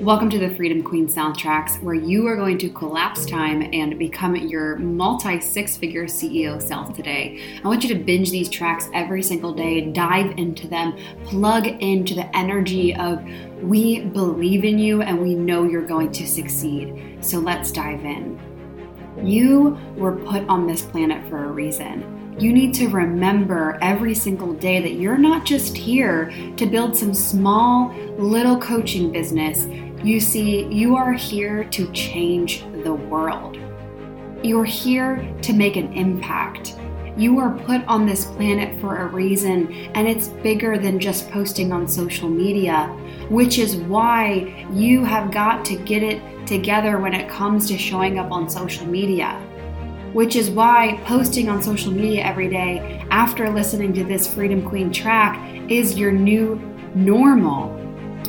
Welcome to the Freedom Queen Soundtracks, where you are going to collapse time and become your multi six figure CEO self today. I want you to binge these tracks every single day, dive into them, plug into the energy of we believe in you and we know you're going to succeed. So let's dive in. You were put on this planet for a reason. You need to remember every single day that you're not just here to build some small little coaching business. You see, you are here to change the world. You're here to make an impact. You are put on this planet for a reason, and it's bigger than just posting on social media, which is why you have got to get it together when it comes to showing up on social media which is why posting on social media every day after listening to this Freedom Queen track is your new normal.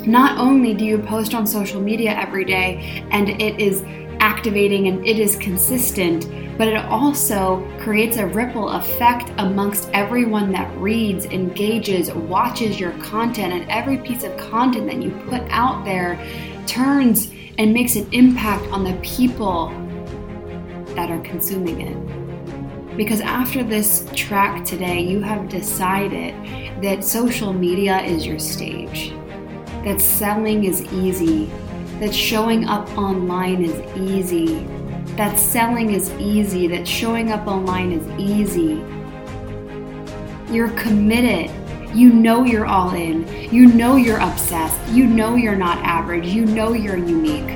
Not only do you post on social media every day and it is activating and it is consistent, but it also creates a ripple effect amongst everyone that reads, engages, watches your content, and every piece of content that you put out there turns and makes an impact on the people that are consuming it. Because after this track today, you have decided that social media is your stage, that selling is easy, that showing up online is easy, that selling is easy, that showing up online is easy. You're committed. You know you're all in. You know you're obsessed. You know you're not average. You know you're unique.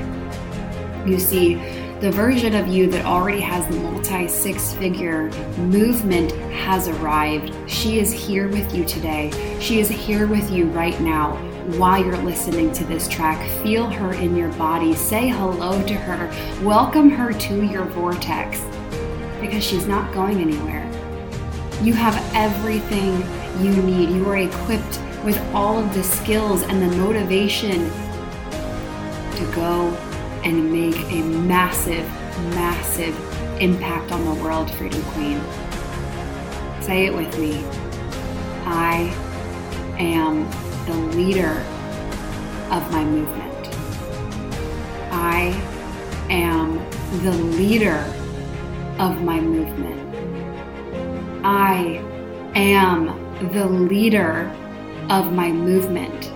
You see, the version of you that already has multi six figure movement has arrived. She is here with you today. She is here with you right now while you're listening to this track. Feel her in your body. Say hello to her. Welcome her to your vortex because she's not going anywhere. You have everything you need. You are equipped with all of the skills and the motivation to go and make a massive, massive impact on the world, Freedom Queen. Say it with me. I am the leader of my movement. I am the leader of my movement. I am the leader of my movement.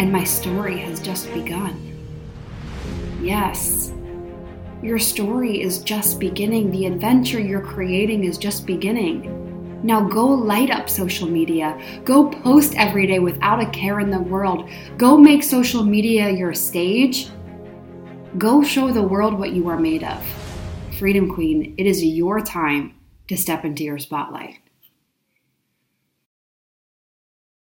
And my story has just begun. Yes. Your story is just beginning. The adventure you're creating is just beginning. Now go light up social media. Go post every day without a care in the world. Go make social media your stage. Go show the world what you are made of. Freedom Queen, it is your time to step into your spotlight.